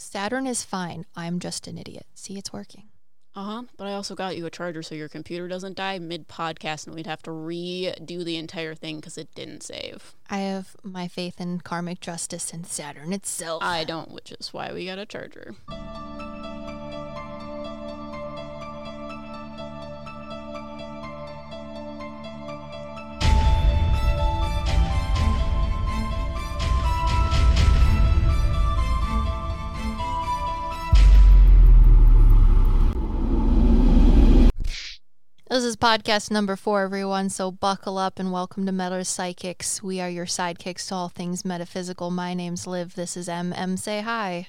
Saturn is fine. I'm just an idiot. See, it's working. Uh huh. But I also got you a charger so your computer doesn't die mid podcast and we'd have to redo the entire thing because it didn't save. I have my faith in karmic justice and Saturn itself. I don't, which is why we got a charger. Podcast number four, everyone. So buckle up and welcome to Metal's Psychics. We are your sidekicks to all things metaphysical. My name's Liv. This is M. M. Say hi.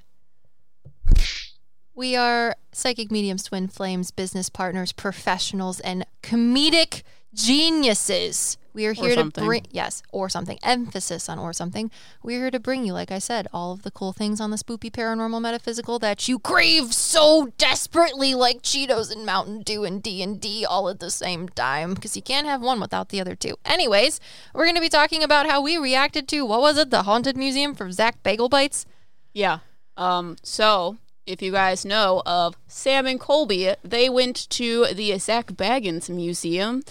We are psychic mediums, twin flames, business partners, professionals, and comedic geniuses. We are here to bring yes, or something. Emphasis on or something. We're here to bring you, like I said, all of the cool things on the spoopy paranormal metaphysical that you crave so desperately, like Cheetos and Mountain Dew and D and D all at the same time, because you can't have one without the other two. Anyways, we're gonna be talking about how we reacted to what was it, the haunted museum from Zach Bagel Bites. Yeah. Um, so if you guys know of Sam and Colby, they went to the Zak Bagans Museum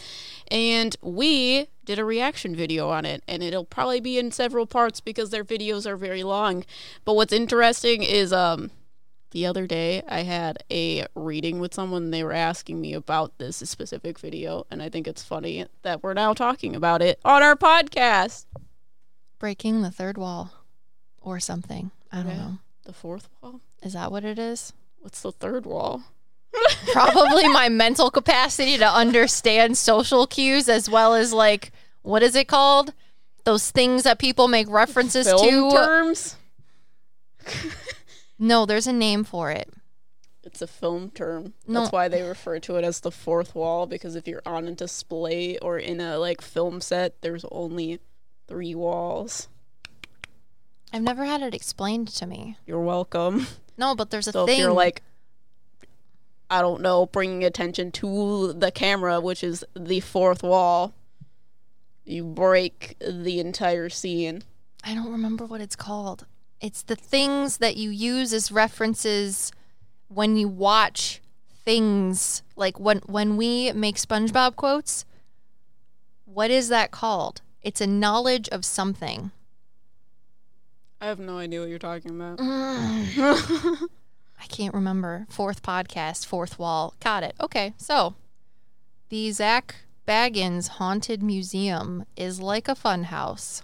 and we did a reaction video on it and it'll probably be in several parts because their videos are very long. But what's interesting is um the other day I had a reading with someone and they were asking me about this specific video and I think it's funny that we're now talking about it on our podcast. Breaking the third wall, or something. I don't Okay. know. The fourth wall? Is that what it is? What's the third wall? Probably my mental capacity to understand social cues as well as like what is it called? Those things that people make references Film to. terms? No, there's a name for it. It's a film term. No. That's why they refer to it as the fourth wall because if you're on a display or in a like film set, there's only three walls. I've never had it explained to me. You're welcome. No, but there's a So thing. if you're like I don't know, bringing attention to the camera, which is the fourth wall, you break the entire scene. I don't remember what it's called. It's the things that you use as references when you watch things like when when we make SpongeBob quotes. What is that called? It's a knowledge of something. I have no idea what you're talking about. I can't remember. Fourth podcast, fourth wall. Got it. Okay, so the Zak Bagans Haunted Museum is like a fun house.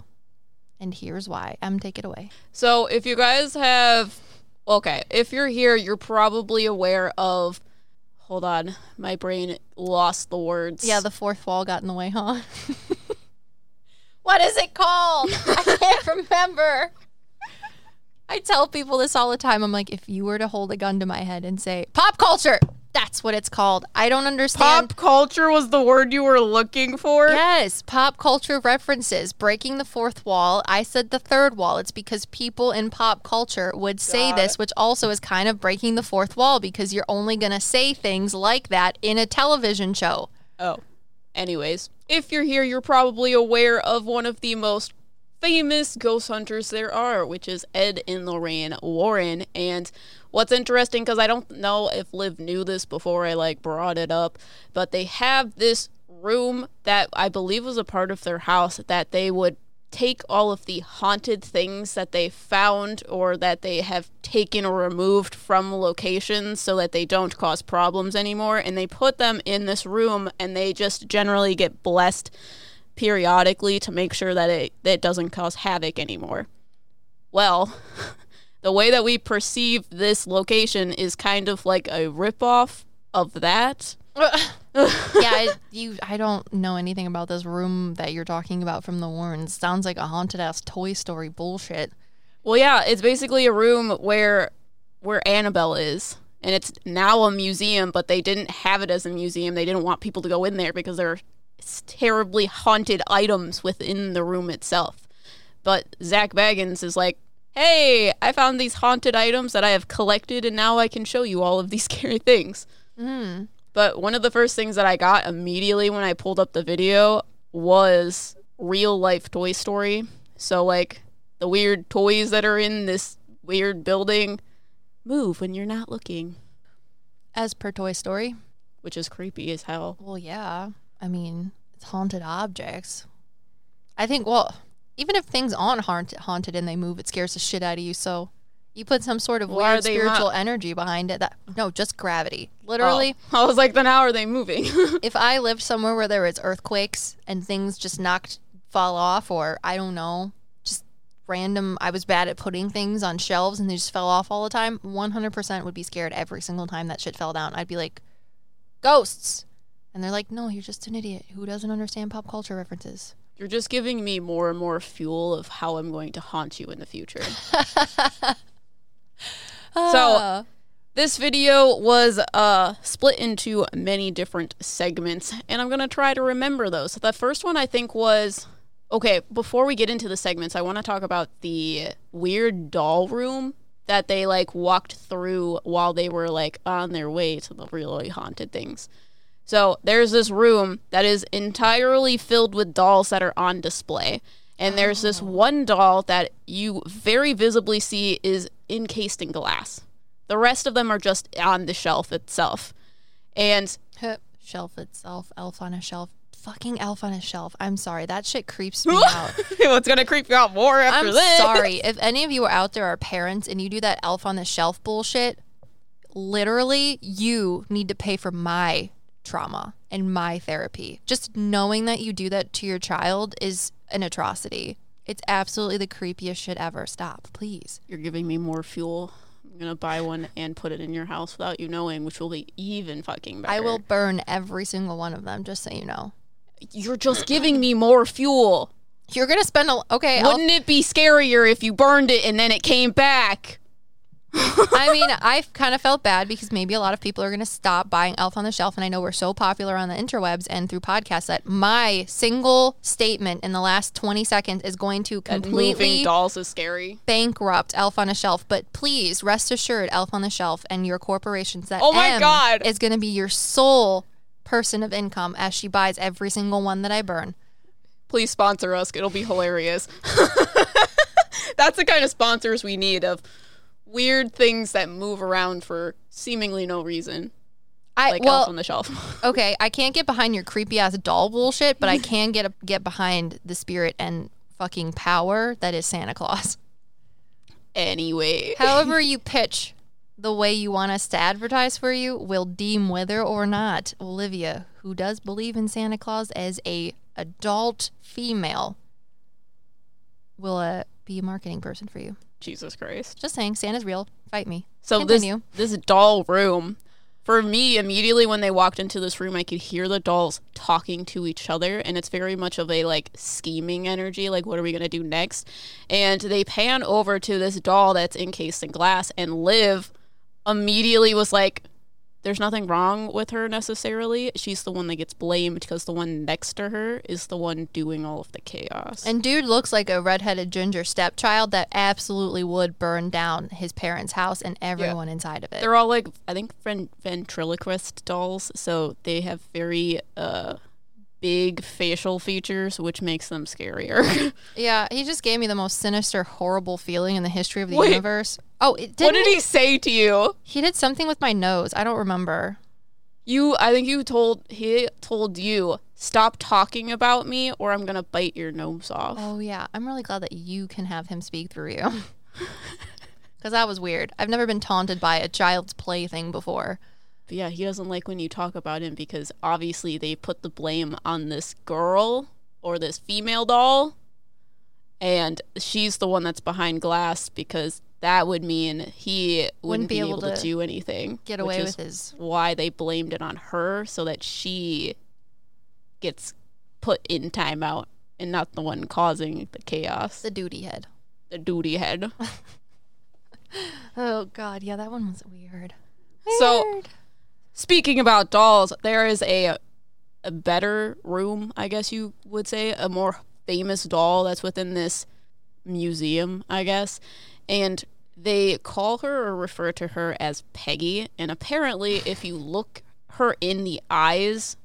And here's why. Em, take it away. So, if you guys have, okay, if you're here, you're probably aware of. Hold on, my brain lost the words. Yeah, the fourth wall got in the way, huh? what is it called? I can't remember. I tell people this all the time. I'm like, if you were to hold a gun to my head and say, pop culture, that's what it's called. I don't understand. pop culture was the word you were looking for. Yes, pop culture references, breaking the fourth wall. I said the third wall. It's because people in pop culture would say Got this, which also is kind of breaking the fourth wall because you're only going to say things like that in a television show. Oh, anyways, if you're here, you're probably aware of one of the most famous ghost hunters there are, which is Ed and Lorraine Warren. And what's interesting, because I don't know if Liv knew this before I like brought it up, but they have this room that I believe was a part of their house that they would take all of the haunted things that they found or that they have taken or removed from locations so that they don't cause problems anymore and they put them in this room and they just generally get blessed periodically to make sure that it that it doesn't cause havoc anymore. Well, the way that we perceive this location is kind of like a ripoff of that. yeah, I, you. I don't know anything about this room that you're talking about from the Warrens. Sounds like a haunted ass Toy Story bullshit. Well, yeah, it's basically a room where where Annabelle is, and it's now a museum. But they didn't have it as a museum. They didn't want people to go in there because s- terribly haunted items within the room itself. But Zak Bagans is like, "Hey, I found these haunted items that I have collected, and now I can show you all of these scary things." Mm. But one of the first things that I got immediately when I pulled up the video was real life Toy Story. So like the weird toys that are in this weird building, move when you're not looking, As per Toy Story. which is creepy as hell. Well, yeah. I mean, it's haunted objects. I think, well, even if things aren't haunted, haunted and they move, it scares the shit out of you. So you put some sort of Why weird spiritual not- energy behind it. That no, just gravity. Literally, Oh. I was like, then how are they moving? if I lived somewhere where there was earthquakes and things just knocked fall off, or I don't know, just random. I was bad at putting things on shelves and they just fell off all the time. One hundred percent would be scared every single time that shit fell down. I'd be like, ghosts, and they're like, no, you're just an idiot who doesn't understand pop culture references. You're just giving me more and more fuel of how I'm going to haunt you in the future. so, This video was uh, split into many different segments, and I'm going to try to remember those. So the first one I think was okay, before we get into the segments, I want to talk about the weird doll room that they like walked through while they were like on their way to the really haunted things. So there's this room that is entirely filled with dolls that are on display. And there's this oh. one doll that you very visibly see is encased in glass. The rest of them are just on the shelf itself. And shelf itself, elf on a shelf. Fucking elf on a shelf. I'm sorry. That shit creeps me out. going to creep you out more after I'm this? sorry. If any of you are out there are parents and you do that elf on the shelf bullshit, literally you need to pay for my trauma and my therapy. Just knowing that you do that to your child is an atrocity. It's absolutely the creepiest shit ever. Stop, please. You're giving me more fuel. I'm going to buy one and put it in your house without you knowing, which will be even fucking better. I will burn every single one of them, just so you know. You're just giving me more fuel. You're gonna spend a okay. I'll- Wouldn't it be scarier if you burned it and then it came back? I mean, I've kind of felt bad because maybe a lot of people are going to stop buying Elf on the Shelf. And I know we're so popular on the interwebs and through podcasts that my single statement in the last 20 seconds is going to completely dolls is scary. bankrupt Elf on a Shelf. But please rest assured, Elf on the Shelf and your corporations that Oh my M God. is going to be your sole person of income as she buys every single one that I burn. Please sponsor us. It'll be hilarious. That's the kind of sponsors we need of weird things that move around for seemingly no reason. I Like well, on the Shelf. okay, I can't get behind your creepy ass doll bullshit, but I can get get behind the spirit and fucking power that is Santa Claus. anyway. However you pitch the way you want us to advertise for you will deem whether or not Olivia, who does believe in Santa Claus as a adult female, will uh, be a marketing person for you. Jesus Christ. Just saying, Santa's real. Fight me. So Continue. this this doll room, for me, immediately when they walked into this room, I could hear the dolls talking to each other, and it's very much of a like scheming energy. Like, what are we gonna do next? And they pan over to this doll that's encased in glass, and Liv immediately was like, "There's nothing wrong with her necessarily. She's the one that gets blamed because the one next to her is the one doing all of the chaos." And dude looks like a redheaded ginger stepchild that absolutely would burn down his parents' house and everyone inside of it. They're all like I think ven- ventriloquist dolls, so they have very uh big facial features, which makes them scarier. Yeah, he just gave me the most sinister, horrible feeling in the history of the Wait. universe. Oh, it didn't what did he say to you? He did something with my nose. I don't remember. You, I think you told he told you stop talking about me, or I'm gonna bite your nose off. Oh yeah, I'm really glad that you can have him speak through you. Cuz that was weird. I've never been taunted by a child's plaything before. But yeah, he doesn't like when you talk about him because obviously they put the blame on this girl or this female doll. And she's the one that's behind glass because that would mean he wouldn't, be, able, to, do anything. Get away with his why they blamed it on her so that she gets put in timeout and not the one causing the chaos. the duty head. The duty head. Oh god, yeah, that one was weird. So- Weird. Speaking about dolls, there is a a better room, I guess you would say, a more famous doll that's within this museum, I guess. And they call her or refer to her as Peggy, and apparently if you look her in the eyes,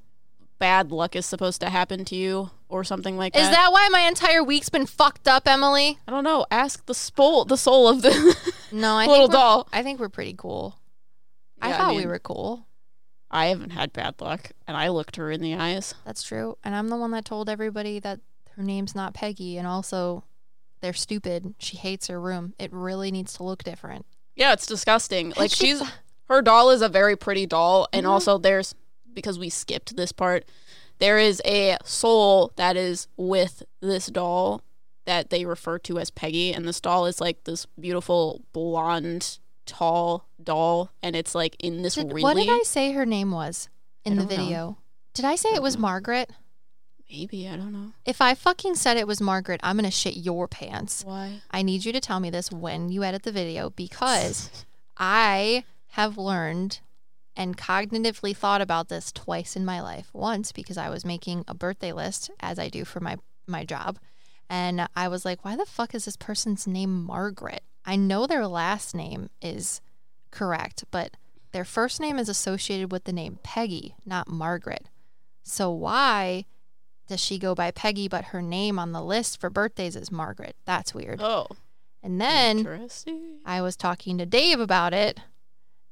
bad luck is supposed to happen to you or something like Is that. that why my entire week's been fucked up, Emily? I don't know. Ask the soul, the soul of the No, I little think doll. I think we're pretty cool. I Yeah, I thought we mean- were cool. I haven't had bad luck, and I looked her in the eyes. That's true. And I'm the one that told everybody that her name's not Peggy and also they're stupid. She hates her room. It really needs to look different. Yeah, it's disgusting. Like She she's her doll is a very pretty doll, and Mhm. also there's because we skipped this part. There is a soul that is with this doll that they refer to as Peggy, and this doll is like this beautiful blonde, tall doll, and it's like in this Did- really What did I say her name was in the don't know. video? Did I say it was know. Margaret? maybe I don't know If I fucking said it was Margaret, I'm to shit your pants. why. I need you to tell me this when you edit the video because I have learned and cognitively thought about this twice in my life. Once because I was making a birthday list as I do for my my job. And I was like, why the fuck is this person's name Margaret? I know their last name is correct, but their first name is associated with the name Peggy, not Margaret. So why does she go by Peggy but her name on the list for birthdays is Margaret? That's weird. Oh, And then. I was talking to Dave about it,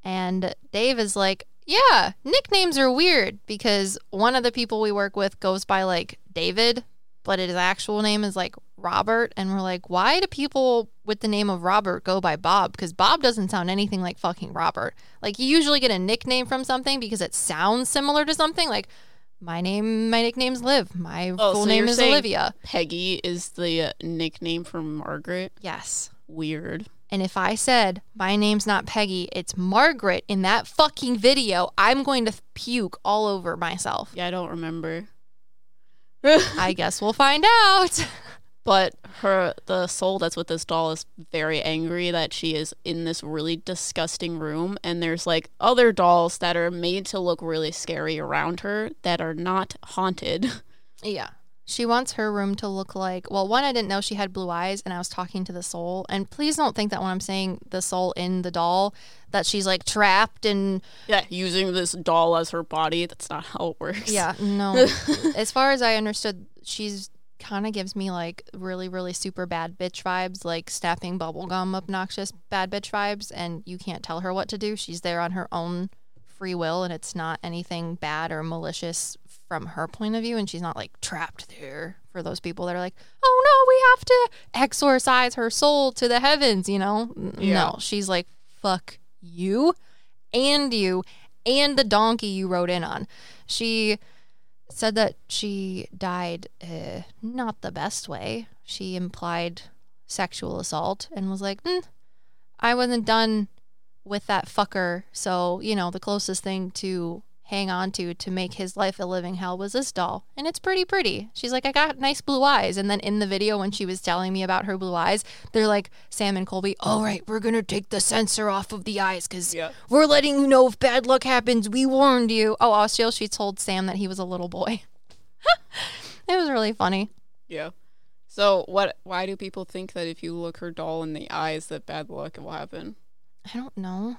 and Dave is like, Yeah, nicknames are weird because one of the people we work with goes by like David, but his actual name is like Robert. And we're like, Why do people with the name of Robert go by Bob? Because Bob doesn't sound anything like fucking Robert. Like, you usually get a nickname from something because it sounds similar to something. Like, my name, my nickname's Liv. My Oh, full so name is Olivia. Peggy is the uh, nickname for Margaret. Yes. Weird. And if I said my name's not Peggy, it's Margaret in that fucking video, I'm going to puke all over myself. Yeah, I don't remember. I guess we'll find out. but her the soul that's with this doll is very angry that she is in this really disgusting room and there's like other dolls that are made to look really scary around her that are not haunted. yeah. She wants her room to look like, well, one, I didn't know she had blue eyes, and I was talking to the soul. And please don't think that when I'm saying the soul in the doll, that she's like trapped and, yeah, using this doll as her body, that's not how it works. yeah, no. as far as I understood, she's kind of gives me like really, really super bad bitch vibes, like snapping bubblegum obnoxious bad bitch vibes. And you can't tell her what to do. She's there on her own free will, and it's not anything bad or malicious from her point of view. And she's not like trapped there for those people that are like, oh no, we have to exorcise her soul to the heavens, you know? Yeah. No, she's like, fuck you and you and the donkey you rode in on. She said that she died uh, not the best way. She implied sexual assault and was like, mm, I wasn't done with that fucker. So, you know, the closest thing to hang on to to make his life a living hell was this doll. And it's pretty pretty. She's like, I got nice blue eyes. And then in the video, when she was telling me about her blue eyes, they're like, Sam and Colby, all right, we're going to take the sensor off of the eyes because Yeah. we're letting you know if bad luck happens. We warned you. Oh, also, she told Sam that he was a little boy. it was really funny. Yeah. So what why do people think that if you look her doll in the eyes that bad luck will happen? I don't know.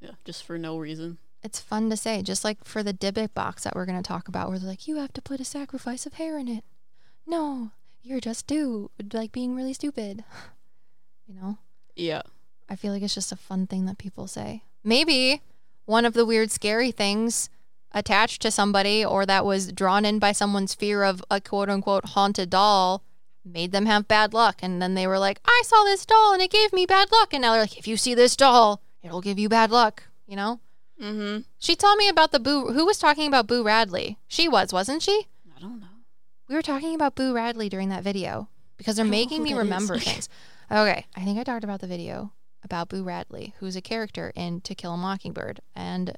Yeah, just for no reason. It's fun to say, just like for the Dybbuk box that we're going to talk about, where they're like, you have to put a sacrifice of hair in it. No, you're just do like being really stupid. You know, Yeah. I feel like it's just a fun thing that people say. Maybe one of the weird, scary things attached to somebody or that was drawn in by someone's fear of a quote unquote haunted doll made them have bad luck. And then they were like, I saw this doll and it gave me bad luck. And now they're like, if you see this doll, it'll give you bad luck, you know? Mm-hmm. She told me about the Boo. Who was talking about Boo Radley? She was, wasn't she? I don't know. We were talking about Boo Radley during that video because they're I don't know making me that is. remember things. Okay, I think I talked about the video about Boo Radley, who's a character in To Kill a Mockingbird, and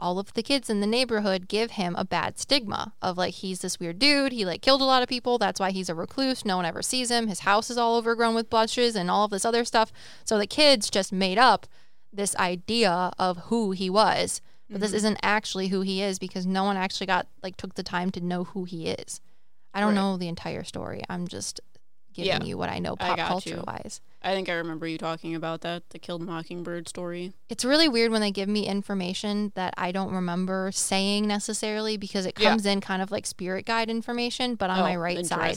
all of the kids in the neighborhood give him a bad stigma of like he's this weird dude. He like killed a lot of people. That's why he's a recluse. No one ever sees him. His house is all overgrown with bushes and all of this other stuff. So the kids just made up this idea of who he was. But this mm-hmm. isn't actually who he is because no one actually got like took the time to know who he is. I don't Right. know the entire story. I'm just giving Yeah. you what I know I pop got culture you. I think I remember you talking about that, the killed mockingbird story. It's really weird when they give me information that I don't remember saying necessarily because it Yeah. comes in kind of like spirit guide information, but on my Oh, right side.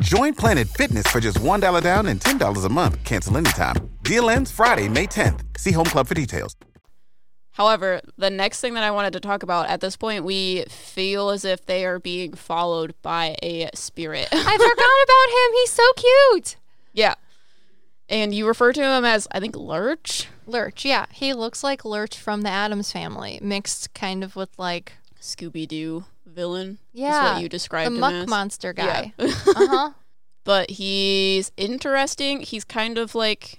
Join Planet Fitness for just $1 down and $10 a month. Cancel anytime. Deal ends Friday, May 10th. See Home Club for details. However, the next thing that I wanted to talk about at this point, we feel as if they are being followed by a spirit. I forgot about him. He's so cute. yeah. And you refer to him as, I think, Lurch? Lurch, yeah. He looks like Lurch from the Addams family, mixed kind of with like Scooby Doo villain. Is Yeah, what you the described him muck monster guy. Yeah. uh-huh. but he's interesting. He's kind of like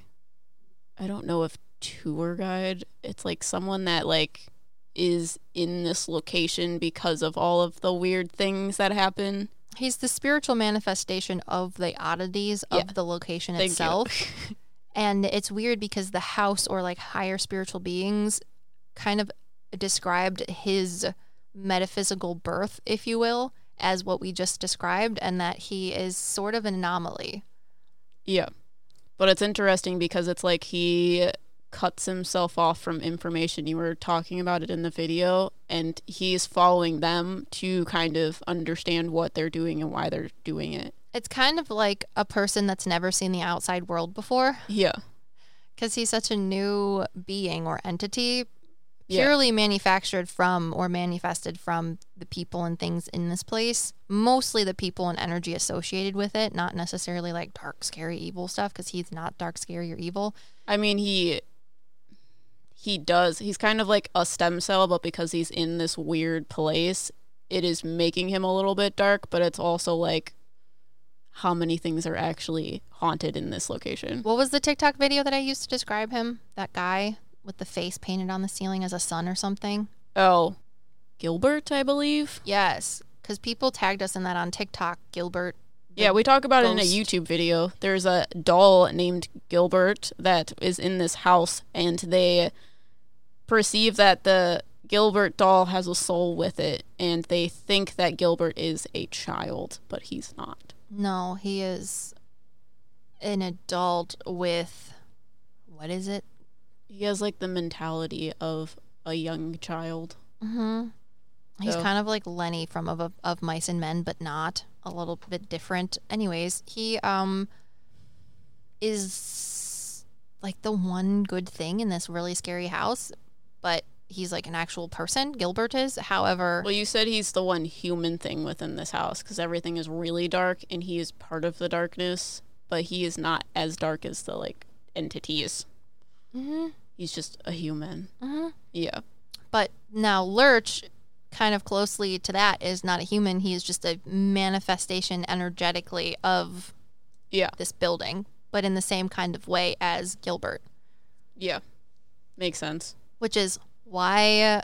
I don't know if tour guide. It's like someone that like is in this location because of all of the weird things that happen. He's the spiritual manifestation of the oddities of Yeah. the location Thank itself. And it's weird because the house or like higher spiritual beings kind of described his metaphysical birth, if you will, as what we just described, and that he is sort of an anomaly. yeah. But it's interesting because it's like he cuts himself off from information. You were talking about it in the video, and he's following them to kind of understand what they're doing and why they're doing it. It's kind of like a person that's never seen the outside world before Yeah. because he's such a new being or entity Yeah. purely manufactured from or manifested from the people and things in this place mostly the people and energy associated with it not necessarily like dark scary evil stuff because he's not dark scary or evil I mean, he he does. He's kind of like a stem cell, but because he's in this weird place, it is making him a little bit dark. But it's also like how many things are actually haunted in this location. what was the tiktok video that i used to describe him that guy with the face painted on the ceiling as a sun or something Oh, Gilbert, I believe. yes because people tagged us in that on tiktok gilbert Yeah, we talk about it in a. YouTube video. There's a doll named Gilbert that is in this house, and they perceive that the Gilbert doll has a soul with it, and they think that Gilbert is a child, but he's not. no he is an adult with what is it He has like the mentality of a young child. Mm-hmm. He's So- kind of like Lenny from of, of of Mice and Men, but not a little bit different. Anyways, he um is like the one good thing in this really scary house, but he's like an actual person. Gilbert is, however, Well, you said he's the one human thing within this house because everything is really dark, and he is part of the darkness, but he is not as dark as the like entities. Mhm. He's just a human. Mhm. Yeah. but now Lurch, kind of closely to that, is not a human. He is just a manifestation energetically of Yeah. this building, but in the same kind of way as Gilbert. Yeah. Makes sense. which is why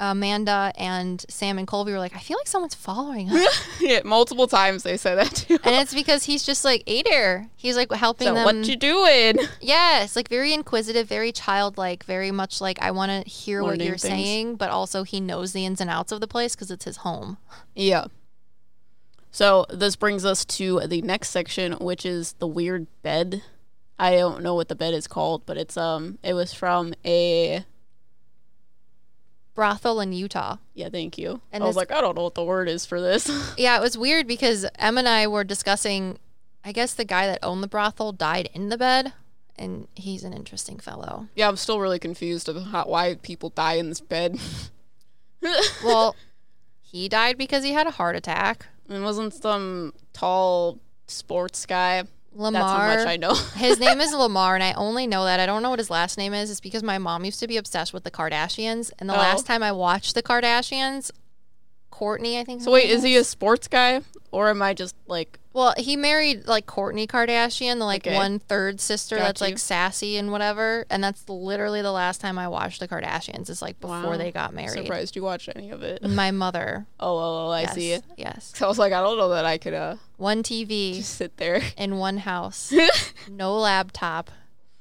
Amanda and Sam and Colby were like, I feel like someone's following us. yeah, multiple times they say that too. and it's because he's just like Adair. He's like helping So them. what you doing? yes, like very inquisitive, very childlike, very much like I want to hear what you're things. saying, but also he knows the ins and outs of the place because it's his home. Yeah. So this brings us to the next section, which is the weird bed. I don't know what the bed is called, but it's um it was from a Brothel in Utah. yeah, thank you. And I was this- like, I don't know what the word is for this. Yeah, it was weird because Em and I were discussing. I guess the guy that owned the brothel died in the bed, and he's an interesting fellow. yeah, I'm still really confused of how, why people die in this bed. Well, he died because he had a heart attack. and wasn't some tall sports guy. Lamar. That's how much I know. his name is Lamar, and I only know that. I don't know what his last name is. It's because my mom used to be obsessed with the Kardashians, and the Oh. last time I watched the Kardashians, Courtney, I think. so wait, is he a sports guy or am I just like Well, he married like Courtney Kardashian, the like Okay. one third sister Got that's you. like sassy and whatever. And that's literally the last time I watched the Kardashians. Is like before Wow. they got married. surprised you watched any of it? My mother. Oh, oh, oh I yes, see. Yes. So I was like, I don't know that I could uh One TV just sit there. in one house, no laptop,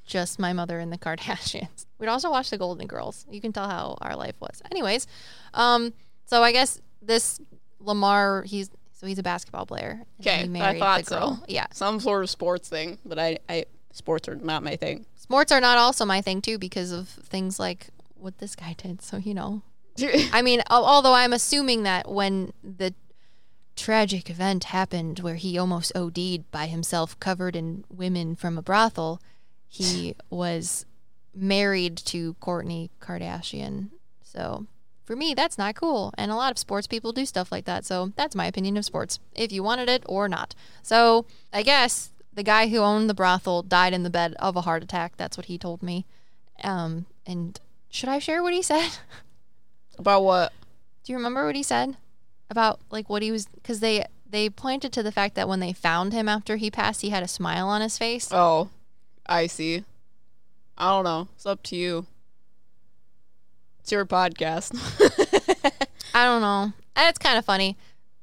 just my mother and the Kardashians. We'd also watch the Golden Girls. You can tell how our life was. Anyways, um, so I guess this Lamar, he's so he's a basketball player. Okay, I thought so. Yeah, Some sort of sports thing, but I, I sports are not my thing. sports are not also my thing too because of things like what this guy did. So you know, I mean, although I'm assuming that when the tragic event happened where he almost OD'd by himself covered in women from a brothel, he was married to Courtney Kardashian. So for me, that's not cool. And a lot of sports people do stuff like that. So that's my opinion of sports, if you wanted it or not. So I guess the guy who owned the brothel died in the bed of a heart attack. That's what he told me. Um, and should I share what he said? About what? Do you remember what he said about like what he was? Because they they pointed to the fact that when they found him after he passed, he had a smile on his face. Oh, I see. I don't know. It's up to you. It's your podcast. I don't know. It's kind of funny.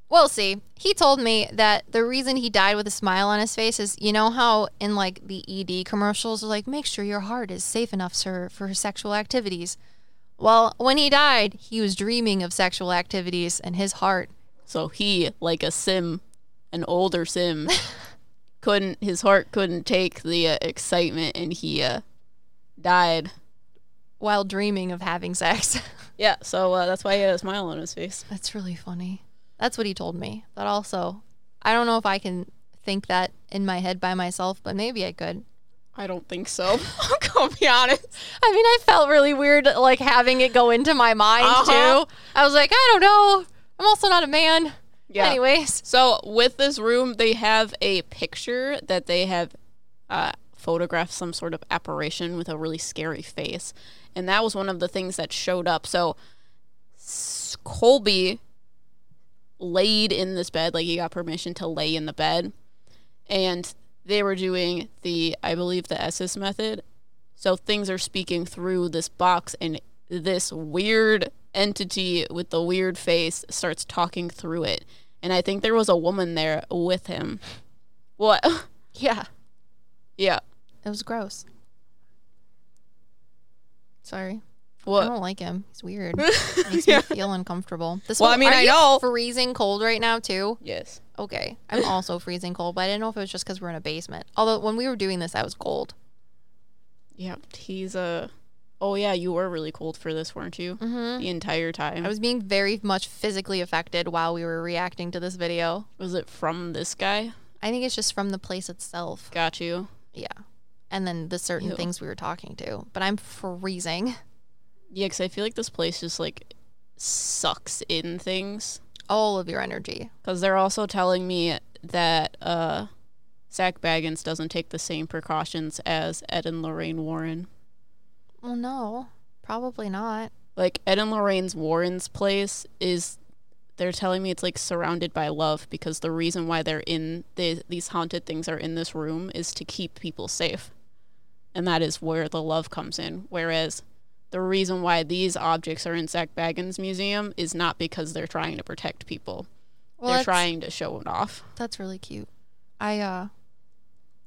We'll see. He told me that the reason he died with a smile on his face is, you know how in like the ED commercials are like, make sure your heart is safe enough, sir, for sexual activities. Well, when he died, he was dreaming of sexual activities, and his heart so he, like a sim, an older sim, couldn't. His heart couldn't take the uh, excitement, and he uh, died. While dreaming of having sex. Yeah. So uh, that's why he had a smile on his face. That's really funny. That's what he told me. But also, I don't know if I can think that in my head by myself, but maybe I could. I don't think so. I'm gonna be honest. I mean, I felt really weird, like having it go into my mind Uh-huh. too. I was like, I don't know. I'm also not a man. Yeah. Anyways, So with this room, they have a picture that they have uh, photographed some sort of apparition with a really scary face, and that was one of the things that showed up. So Colby laid in this bed, like he got permission to lay in the bed, and they were doing the, I believe, the Estes method. So things are speaking through this box, and this weird entity with the weird face starts talking through it. And I think there was a woman there with him. What? yeah, yeah. it was gross. Sorry. I don't like him. He's weird. Makes me feel uncomfortable. This Well, I mean, are I you know. freezing cold right now too. Yes. Okay, I'm also freezing cold, but I didn't know if it was just because we're in a basement. Although when we were doing this, I was cold. Yeah. He's a. Oh yeah, you were really cold for this, weren't you? Mm-hmm. The entire time. I was being very much physically affected while we were reacting to this video. Was it from this guy? I think it's just from the place itself. Got you. Yeah. And then the certain Ew. things we were talking to. But I'm freezing. Yeah, because I feel like this place just like sucks in things. All of your energy. Because they're also telling me that uh, Zak Bagans doesn't take the same precautions as Ed and Lorraine Warren. Well, no, probably not. Like Ed and Lorraine's Warren's place is they're telling me it's like surrounded by love because the reason why they're in the, these haunted things are in this room is to keep people safe. And that is where the love comes in. Whereas the reason why these objects are in Zak Bagans' museum is not because they're trying to protect people. Well, they're trying to show it off. That's really cute. I uh,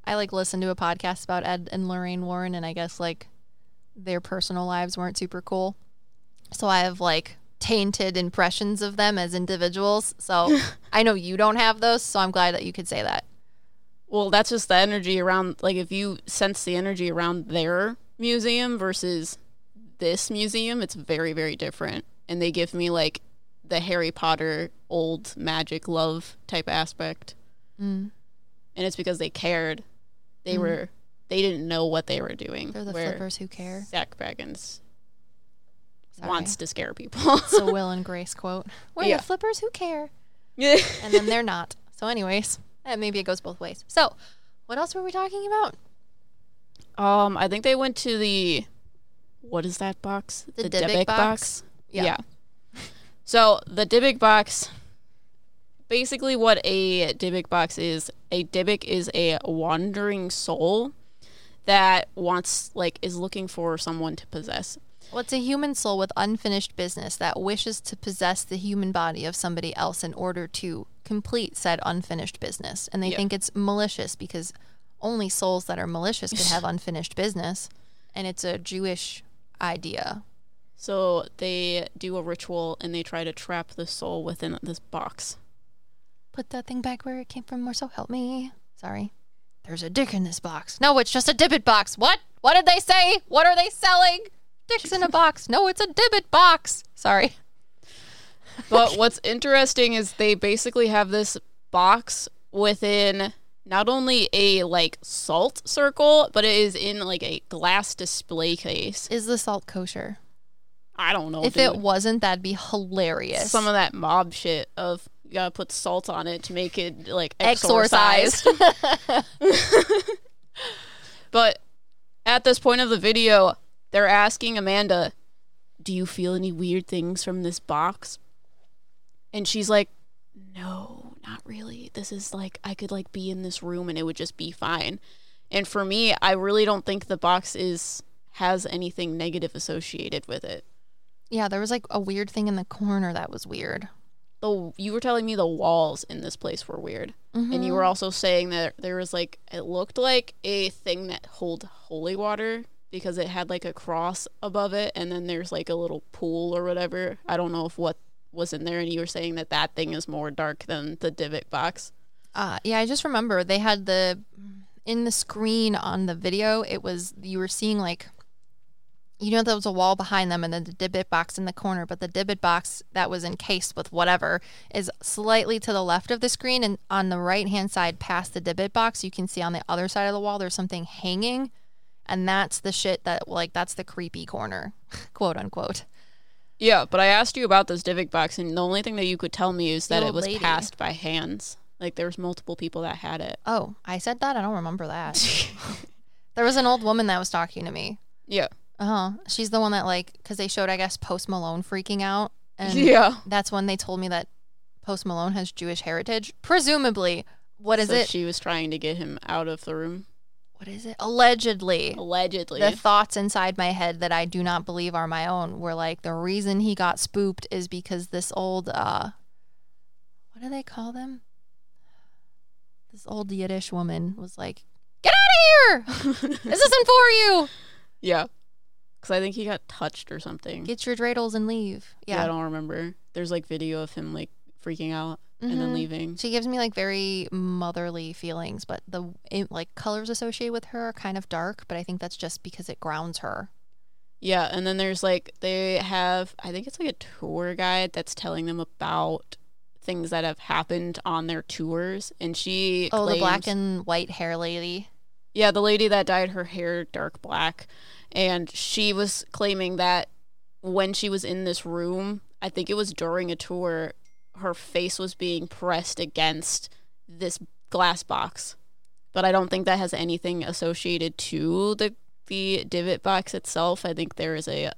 I like listened to a podcast about Ed and Lorraine Warren, and I guess like their personal lives weren't super cool. So I have like tainted impressions of them as individuals. So I know you don't have those, so I'm glad that you could say that. Well, that's just the energy around. Like, if you sense the energy around their museum versus this museum, it's very, very different. And they give me like the Harry Potter old magic love type aspect. Mm. And it's because they cared. They were, they didn't know what they were doing. They're the flippers who care. Zak Bagans Sorry. wants to scare people. It's a Will and Grace quote. We're Yeah. the flippers who care. yeah. And then they're not. So, anyways, eh, maybe it goes both ways. So, what else were we talking about? Um, I think they went to the, what is that box? The Dybbuk box? Yeah. Yeah. So the Dybbuk box, basically what a Dybbuk box is. A Dybbuk is a wandering soul that wants like is looking for someone to possess. Well, it's a human soul with unfinished business that wishes to possess the human body of somebody else in order to complete said unfinished business. And they Yeah. think it's malicious because only souls that are malicious could have unfinished business. And it's a Jewish idea. So they do a ritual and they try to trap the soul within this box. Put that thing back where it came from, or so help me. Sorry. There's a dick in this box. No, it's just a Dybbuk box. What? What did they say? What are they selling? Dicks in a box. No, it's a Dybbuk box. Sorry. But what's interesting is they basically have this box within not only a like salt circle, but it is in like a glass display case. Is the salt kosher? I don't know. if dude. it wasn't, that'd be hilarious. some of that mob shit of you gotta put salt on it to make it like exorcised. exorcised. but at this point of the video, they're asking Amanda, "Do you feel any weird things from this box?" And she's like, "No, not really. This is like I could like be in this room and it would just be fine." And for me, I really don't think the box is has anything negative associated with it. yeah, there was like a weird thing in the corner that was weird. the you were telling me the walls in this place were weird, and you mm-hmm. were also saying that there was like it looked like a thing that hold holy water because it had like a cross above it, and then there's like a little pool or whatever. I don't know if what was in there, and you were saying that that thing is more dark than the Dybbuk box. Uh, yeah, I just remember they had the in the screen on the video. It was you were seeing like you know there was a wall behind them and then the Dybbuk box in the corner, but the Dybbuk box that was encased with whatever is slightly to the left of the screen and on the right hand side past the Dybbuk box, you can see on the other side of the wall there's something hanging, and that's the shit that like that's the creepy corner, quote unquote. Yeah, but I asked you about this Dybbuk box, and the only thing that you could tell me is that it was lady. passed by hands. Like there was multiple people that had it. Oh, I said that. I don't remember that. there was an old woman that was talking to me. Yeah. Uh huh. She's the one that like because they showed I guess Post Malone freaking out, and Yeah. that's when they told me that Post Malone has Jewish heritage. Presumably, what is so it? She was trying to get him out of the room. What is it? Allegedly. Allegedly. The thoughts inside my head that I do not believe are my own were like the reason he got spooked is because this old uh what do they call them? This old Yiddish woman was like, "Get out of here! this isn't for you. yeah. Because I think he got touched or something. Get your dreidels and leave." yeah. I don't remember. There's like video of him like freaking out and then Mhm. leaving. She gives me like very motherly feelings, but the it, like colors associated with her are kind of dark. But I think that's just because it grounds her. Yeah. And then there's like, they have, I think it's like a tour guide that's telling them about things that have happened on their tours. And she. Oh, the black and white hair lady. Yeah, the lady that dyed her hair dark black. And she was claiming that when she was in this room, I think it was during a tour, her face was being pressed against this glass box. But I don't think that has anything associated to the the Dybbuk box itself. I think there is a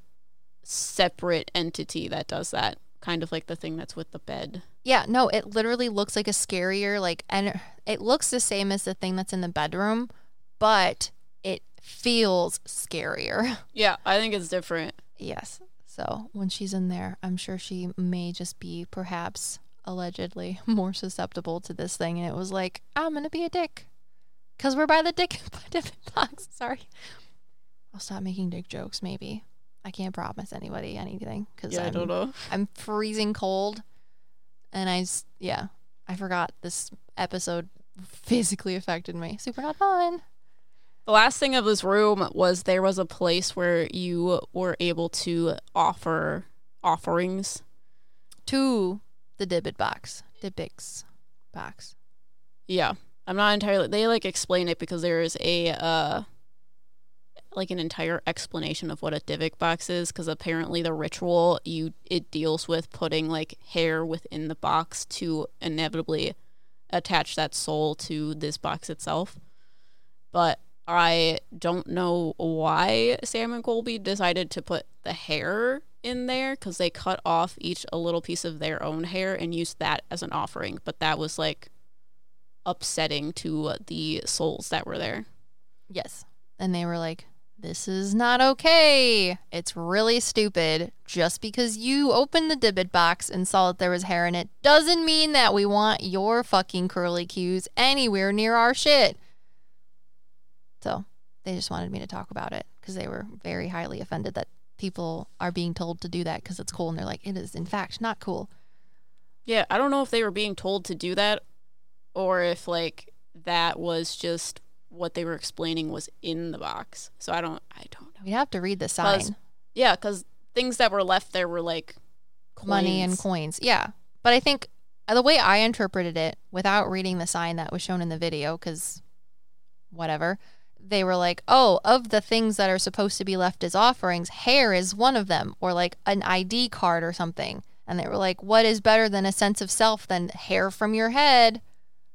separate entity that does that. Kind of like the thing that's with the bed. Yeah, no, it literally looks like a scarier like and it looks the same as the thing that's in the bedroom, but it feels scarier. Yeah, I think it's different. yes. So, when she's in there, I'm sure she may just be perhaps allegedly more susceptible to this thing and it was like, I'm going to be a dick. Cuz we're by the dick different box. Sorry. I'll stop making dick jokes maybe. I can't promise anybody anything cuz Yeah, I don't know. I'm freezing cold, and I, yeah, I forgot this episode physically affected me. Super not fun. The last thing of this room was there was a place where you were able to offer offerings. To the Dybbuk box, Dibbix box. Yeah. I'm not entirely they like explain it because there is a uh like an entire explanation of what a Dybbuk box is because apparently the ritual you it deals with putting like hair within the box to inevitably attach that soul to this box itself. But I don't know why Sam and Colby decided to put the hair in there because they cut off each a little piece of their own hair and used that as an offering. But that was like upsetting to the souls that were there. Yes. And they were like, this is not okay. It's really stupid. Just because you opened the Dybbuk box and saw that there was hair in it doesn't mean that we want your fucking curly cues anywhere near our shit. So they just wanted me to talk about it because they were very highly offended that people are being told to do that because it's cool. And they're like, it is, in fact, not cool. Yeah, I don't know if they were being told to do that or if like that was just what they were explaining was in the box. So I don't I don't know. We'd have to read the sign. Yeah, cuz things that were left there were like money and coins. coins. Yeah. But I think the way I interpreted it without reading the sign that was shown in the video, because whatever, they were like, oh, of the things that are supposed to be left as offerings, hair is one of them, or like an ID card or something. And they were like, what is better than a sense of self than hair from your head?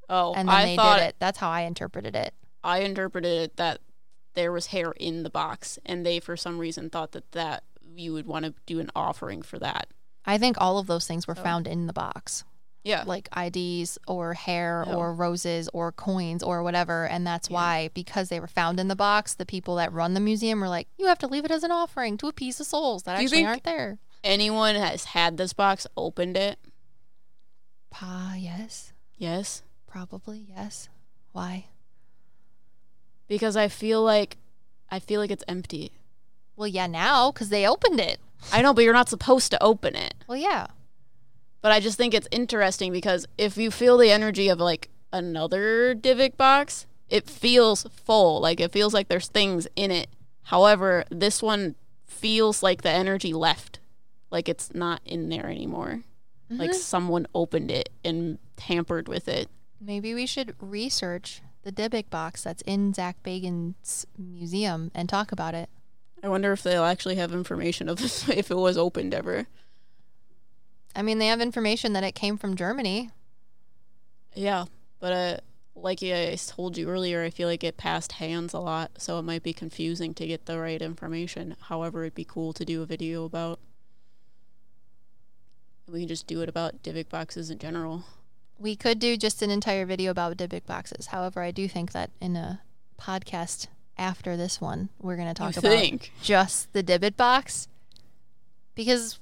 Oh, And then I they thought did it. That's how I interpreted it. I interpreted it that there was hair in the box and they for some reason thought that that you would want to do an offering for that. I think all of those things were Oh. found in the box. Yeah. like IDs or hair Oh. or roses or coins or whatever. And that's Yeah. why, because they were found in the box, the people that run the museum were like, you have to leave it as an offering to a piece of souls that Do actually aren't there. Anyone has had this box, opened it? Pa, yes. Yes. Probably, yes. Why? Because I feel like I feel like it's empty. Well, yeah, now, because they opened it. I know, but you're not supposed to open it. Well, yeah. But I just think it's interesting because if you feel the energy of like another Dybbuk box, it feels full. Like it feels like there's things in it. However, this one feels like the energy left. Like it's not in there anymore. Like mm-hmm. someone opened it and tampered with it. Maybe we should research the Dybbuk box that's in Zak Bagans' museum and talk about it. I wonder if they'll actually have information of this if it was opened ever. I mean, they have information that it came from Germany. Yeah, but uh, like I told you earlier, I feel like it passed hands a lot, so it might be confusing to get the right information. However, it'd be cool to do a video about. We can just do it about Dybbuk boxes in general. We could do just an entire video about Dybbuk boxes. However, I do think that in a podcast after this one, we're going to talk You about think? just the Dybbuk box because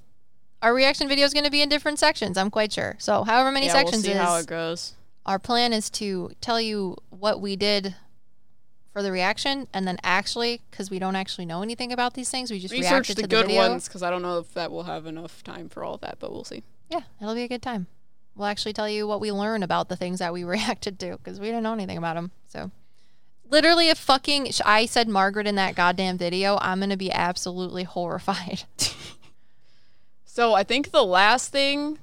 our reaction video is going to be in different sections. I'm quite sure. So, however many yeah, sections we'll see is, how it goes. our plan is to tell you what we did for the reaction, and then actually, because we don't actually know anything about these things, we just Research reacted the to good video. ones because I don't know if that will have enough time for all that, but we'll see. Yeah, it'll be a good time. We'll actually tell you what we learn about the things that we reacted to because we didn't know anything about them. So, literally, if fucking I said Margaret in that goddamn video, I'm gonna be absolutely horrified. So I think the last thing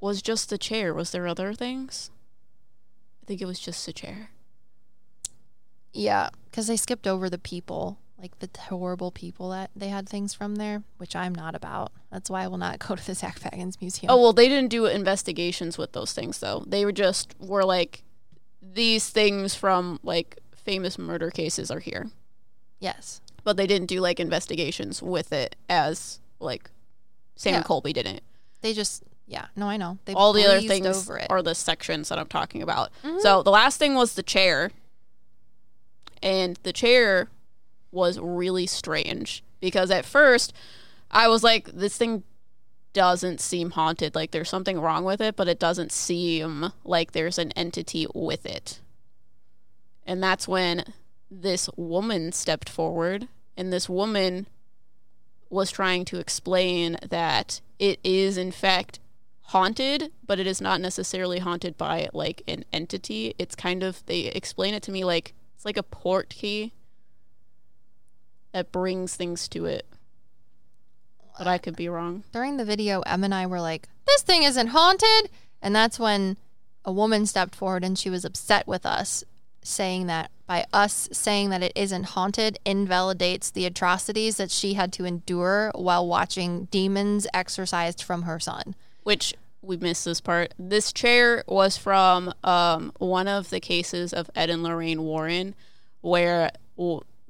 was just the chair. Was there other things? I think it was just the chair. yeah, because they skipped over the people, like the horrible people that they had things from there, which I'm not about. That's why I will not go to the Zak Bagans Museum. Oh well, they didn't do investigations with those things though. They were just were like these things from like famous murder cases are here, yes. but they didn't do like investigations with it as like Sam Yeah. Colby didn't. They just, yeah, no, I know. They All the other things over it. Mm-hmm. are the sections that I'm talking about. So the last thing was the chair, and the chair was really strange because at first I was like, this thing doesn't seem haunted. Like there's something wrong with it, but it doesn't seem like there's an entity with it. And that's when this woman stepped forward, and this woman was trying to explain that it is, in fact, haunted, but it is not necessarily haunted by like an entity. It's kind of, they explain it to me like it's like a port key that brings things to it. But I could be wrong. during the video, Em and I were like, "This thing isn't haunted," and that's when a woman stepped forward and she was upset with us, saying that by us saying that it isn't haunted invalidates the atrocities that she had to endure while watching demons exorcised from her son. which we missed this part. This chair was from um, one of the cases of Ed and Lorraine Warren, where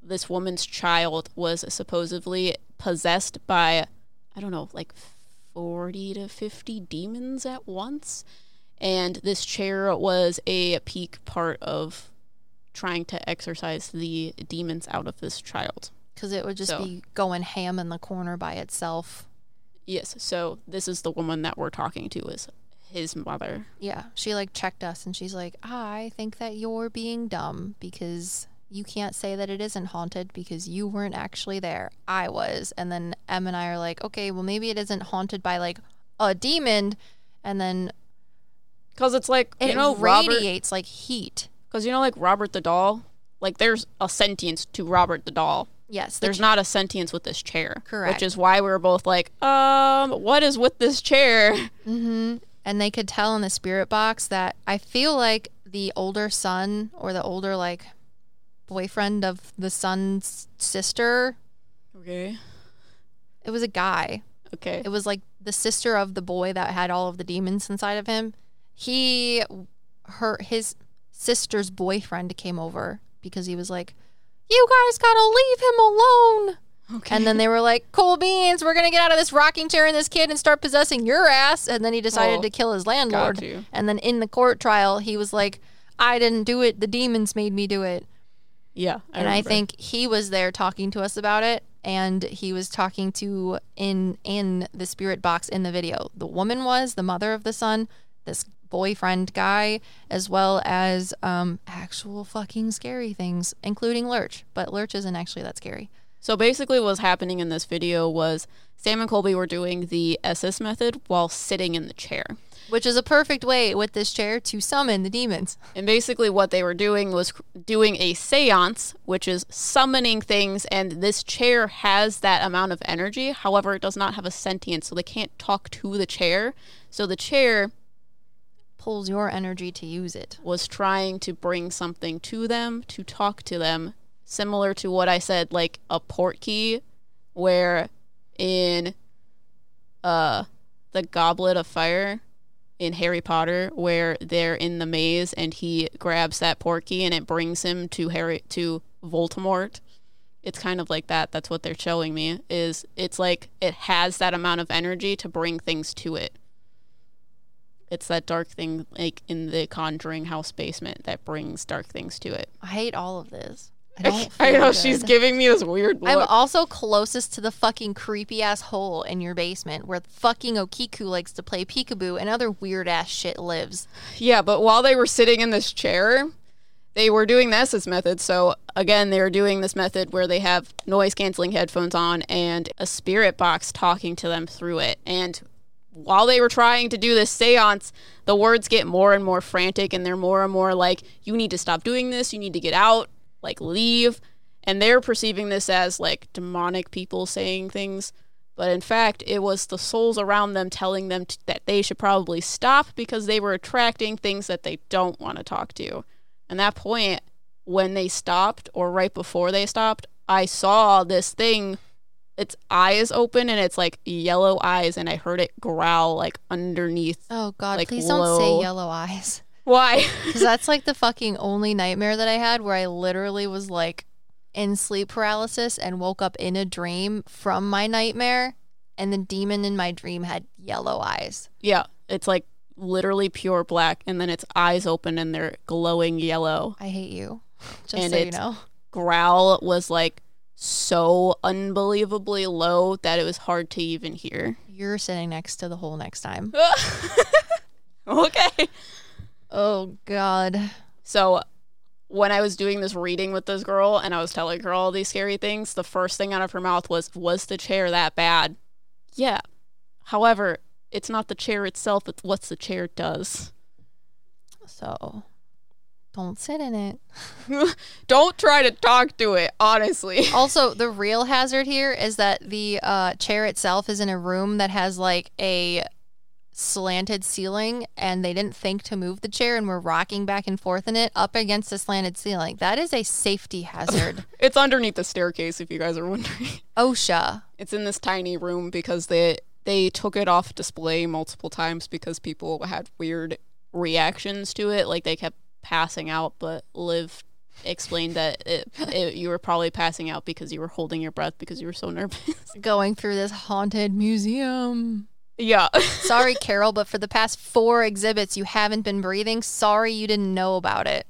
this woman's child was supposedly possessed by, I don't know, like 40 to 50 demons at once. And this chair was a peak part of trying to exorcise the demons out of this child. Because it would just So- be going ham in the corner by itself. Yes, so this is the woman that we're talking to is his mother. Yeah, she like checked us and she's like, I think that you're being dumb because you can't say that it isn't haunted because you weren't actually there. I was. And then Em and I are like, okay, well, maybe it isn't haunted by like a demon. And then Cuz it's like, it you know, Robert radiates like heat. Cuz you know like Robert the doll, like there's a sentience to Robert the doll. Yes, the There's not a sentience with this chair. Correct. Which is why we were both like, um, what is with this chair? Mm-hmm. And they could tell in the spirit box that I feel like the older son or the older like boyfriend of the son's sister, Okay. it was a guy. Okay. It was like the sister of the boy that had all of the demons inside of him. He, her, his sister's boyfriend came over because he was like, "You guys gotta leave him alone." Okay. And then they were like, "Cool beans, we're gonna get out of this rocking chair and this kid and start possessing your ass." And then he decided Oh, to kill his landlord. And then in the court trial, he was like, "I didn't do it. The demons made me do it." yeah. and I think he was there talking to us about it, and he was talking to in in the spirit box in the video. The woman was the mother of the son, this boyfriend guy, as well as um, actual fucking scary things, including Lurch. But Lurch isn't actually that scary. So basically, what was happening in this video was Sam and Colby were doing the Estes method while sitting in the chair. Which is a perfect way with this chair to summon the demons. And basically, what they were doing was doing a seance, which is summoning things. And this chair has that amount of energy. However, it does not have a sentience, so they can't talk to the chair. So the chair Pulls your energy to use it. was trying to bring something to them, to talk to them, similar to what I said, like a port key, where in uh the Goblet of Fire in Harry Potter, where they're in the maze and he grabs that port key and it brings him to Harry to Voldemort. It's kind of like that. That's what they're showing me. Is it's like it has that amount of energy to bring things to it. It's that dark thing like in the Conjuring house basement that brings dark things to it. I hate all of this. I don't. I know she's giving me this weird look. I'm also closest to the fucking creepy ass hole in your basement where fucking Okiku likes to play peekaboo and other weird ass shit lives. Yeah, but while they were sitting in this chair, they were doing the Estes method. So again, they were doing this method where they have noise canceling headphones on and a spirit box talking to them through it. And while they were trying to do this seance, the words get more and more frantic and they're more and more like, you need to stop doing this, you need to get out, like leave. And they're perceiving this as like demonic people saying things. But in fact, it was the souls around them telling them t- that they should probably stop because they were attracting things that they don't want to talk to. And that point, when they stopped, or right before they stopped, I saw this thing, its eyes open and it's like yellow eyes, and I heard it growl like underneath. Oh god, Like, please don't say yellow eyes. Why? Cuz that's like the fucking only nightmare that I had where I literally was like in sleep paralysis and woke up in a dream from my nightmare and the demon in my dream had yellow eyes. yeah, it's like literally pure black, and then its eyes open and they're glowing yellow. I hate you. Just And so you know. Growl was like so unbelievably low that it was hard to even hear. You're sitting next to the hole next time. okay. Oh god. So when I was doing this reading with this girl and I was telling her all these scary things, the first thing out of her mouth was, Was the chair that bad? Yeah. However, it's not the chair itself, it's what the chair does. So don't sit in it. Don't try to talk to it, honestly. Also, the real hazard here is that the uh, chair itself is in a room that has like a slanted ceiling, and they didn't think to move the chair, and we're rocking back and forth in it up against a slanted ceiling. That is a safety hazard. It's underneath the staircase, if you guys are wondering. OSHA. It's in this tiny room because they they took it off display multiple times because people had weird reactions to it. Like they kept passing out, but Liv explained that it, it, you were probably passing out because you were holding your breath because you were so nervous. Going through this haunted museum. yeah. Sorry, Carol, but for the past four exhibits, you haven't been breathing. Sorry you didn't know about it.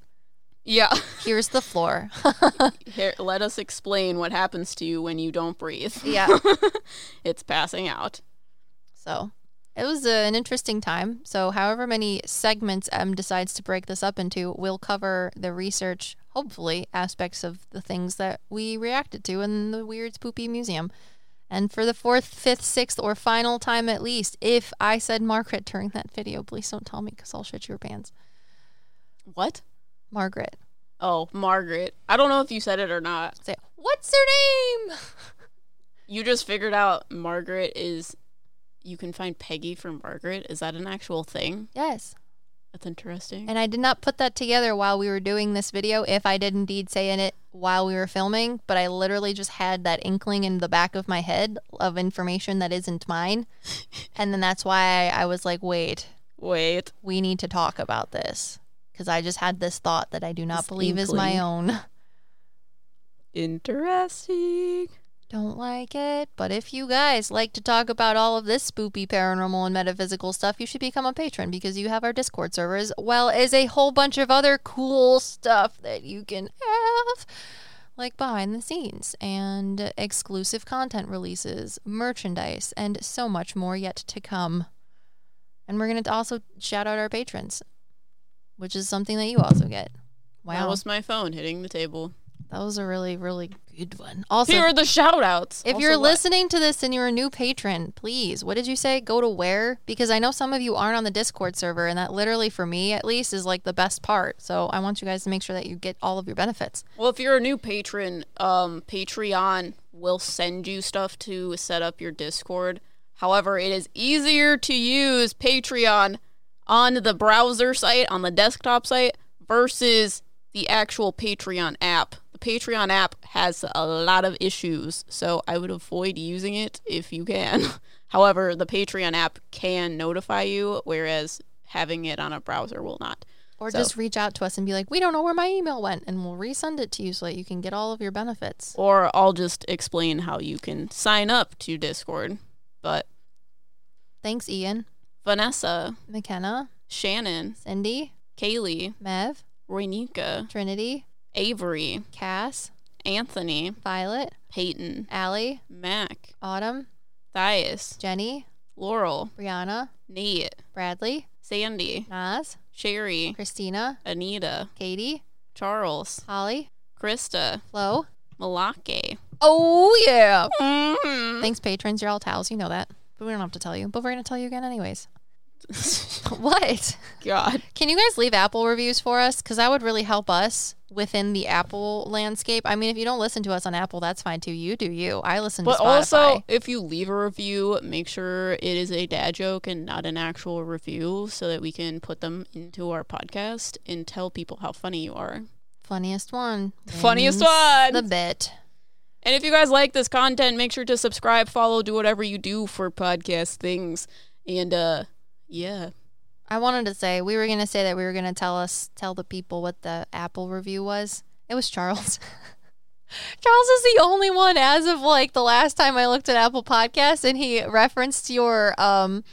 Yeah. Here's the floor. Here, let us explain what happens to you when you don't breathe. yeah. It's passing out. So it was uh, an interesting time. So, however many segments Em decides to break this up into, we'll cover the research, hopefully, aspects of the things that we reacted to in the weird, spoopy museum. And for the fourth, fifth, sixth, or final time at least, if I said Margaret during that video, please don't tell me because I'll shit your pants. What? Margaret. Oh, Margaret. I don't know if you said it or not. Say, what's her name? You just figured out Margaret is. You can find Peggy for Margaret. Is that an actual thing? Yes. That's interesting. And I did not put that together while we were doing this video, if I did indeed say in it while we were filming, but I literally just had that inkling in the back of my head of information that isn't mine. and then that's why I was like, wait, Wait. we need to talk about this. Because I just had this thought that I do not This believe is my own. Interesting. Don't like it. But if you guys like to talk about all of this spoopy paranormal and metaphysical stuff, you should become a patron because you have our Discord server as well as a whole bunch of other cool stuff that you can have. Like behind the scenes and exclusive content releases, merchandise, and so much more yet to come. And we're going to also shout out our patrons, which is something that you also get. Wow. That was my phone hitting the table. That was a really, really good one. Also, Here are the shout outs. if you're listening to this and you're a new patron, please, what did you say? Go to where? Because I know some of you aren't on the Discord server, and that literally, for me at least, is like the best part. So I want you guys to make sure that you get all of your benefits. Well, if you're a new patron, um, Patreon will send you stuff to set up your Discord. However, it is easier to use Patreon on the browser site, on the desktop site, versus the actual Patreon app. Patreon app has a lot of issues, so I would avoid using it if you can. However, the Patreon app can notify you, whereas having it on a browser will not. Or So- just reach out to us and be like, we don't know where my email went, and we'll resend it to you so that you can get all of your benefits. or I'll just explain how you can sign up to Discord. But Thanks, Ian, Vanessa, McKenna, Shannon, Cindy, Kaylee, Mev, Roynika, Trinity, Avery, Cass, Anthony, Violet, Peyton, Allie, Mac, Autumn, Thias, Jenny, Laurel, Brianna, Nate, Bradley, Sandy, Naz, Sherry, Christina, Anita, Katie, Charles, Holly, Krista, Flo. Malake. Oh yeah. Mhm. Thanks, patrons. You're all towels. You know that. But we don't have to tell you. But we're gonna tell you again anyways. what? God. Can you guys leave Apple reviews for us? Because that would really help us within the Apple landscape. I mean, if you don't listen to us on Apple, that's fine too. You do you. I listen But to Spotify. also, if you leave a review, make sure it is a dad joke and not an actual review so that we can put them into our podcast and tell people how funny you are. funniest one. Funniest one. The bit. And if you guys like this content, make sure to subscribe, follow, do whatever you do for podcast things. And uh yeah. I wanted to say we were gonna say that we were gonna tell us tell the people what the Apple review was. It was Charles. Charles is the only one as of like the last time I looked at Apple Podcasts and he referenced your um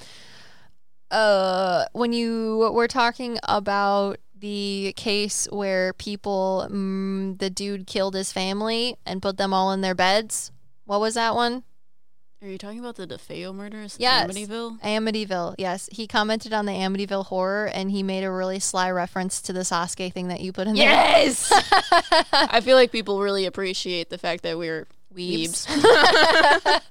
uh when you were talking about the case where people mm, the dude killed his family and put them all in their beds. What was that one? Are you talking about the DeFeo murders Yes. in Amityville? Amityville, yes. He commented on the Amityville horror and he made a really sly reference to the Sasuke thing that you put in Yes! there. Yes! I feel like people really appreciate the fact that we're Weebs.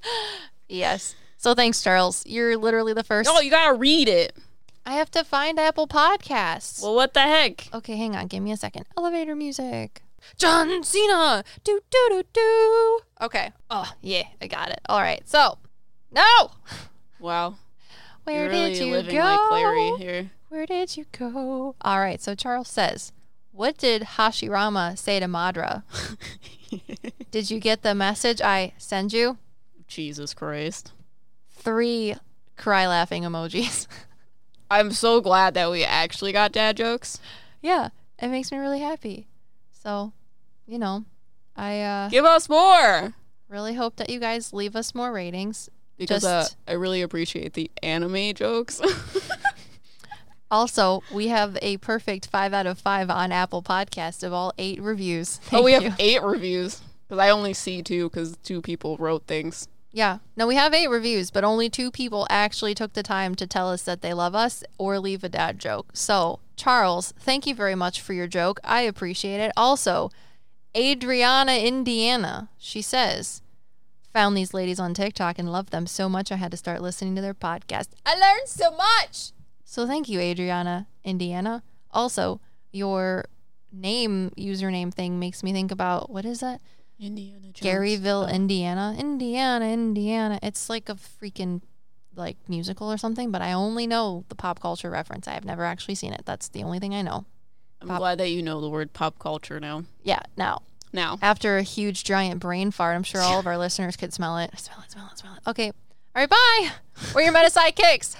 yes. So thanks, Charles. You're literally the first. oh, you gotta read it. I have to find Apple Podcasts. Well, what the heck? okay, hang on. Give me a second. Elevator music. John Cena. Do, do, do, do. Okay. Oh, yeah. I got it. All right. So, no. Wow. Where really did you go? like. Where did you go? All right. So Charles says, What did Hashirama say to Madara? did you get the message I send you? Jesus Christ. Three cry laughing emojis. I'm so glad that we actually got dad jokes. yeah. It makes me really happy. So you know, I uh, Give us more really hope that you guys leave us more ratings. because Just- uh, I really appreciate the anime jokes. Also, we have a perfect five out of five on Apple Podcast of all eight reviews. oh, we Thank have eight reviews because I only see two because two people wrote things. Yeah. No, we have eight reviews, but only two people actually took the time to tell us that they love us or leave a dad joke. So, Charles, thank you very much for your joke. I appreciate it. Also, Adriana Indiana, she says, found these ladies on TikTok and loved them so much I had to start listening to their podcast. I learned so much. So, thank you, Adriana Indiana. Also, your name username thing makes me think about what is that? Indiana Jones. Garyville, oh. Indiana. Indiana, Indiana. It's like a freaking like musical or something, but I only know the pop culture reference. I have never actually seen it. That's the only thing I know. I'm glad that you know the word pop culture now. Yeah, now, Now, after a huge giant brain fart, I'm sure all of our listeners could smell it. Smell it, smell it, smell it. Okay. All right, bye. We're your meta sidekicks.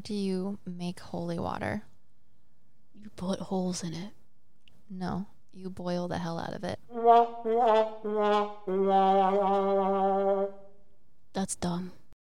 Do you make holy water? You put holes in it. No, you boil the hell out of it. That's dumb.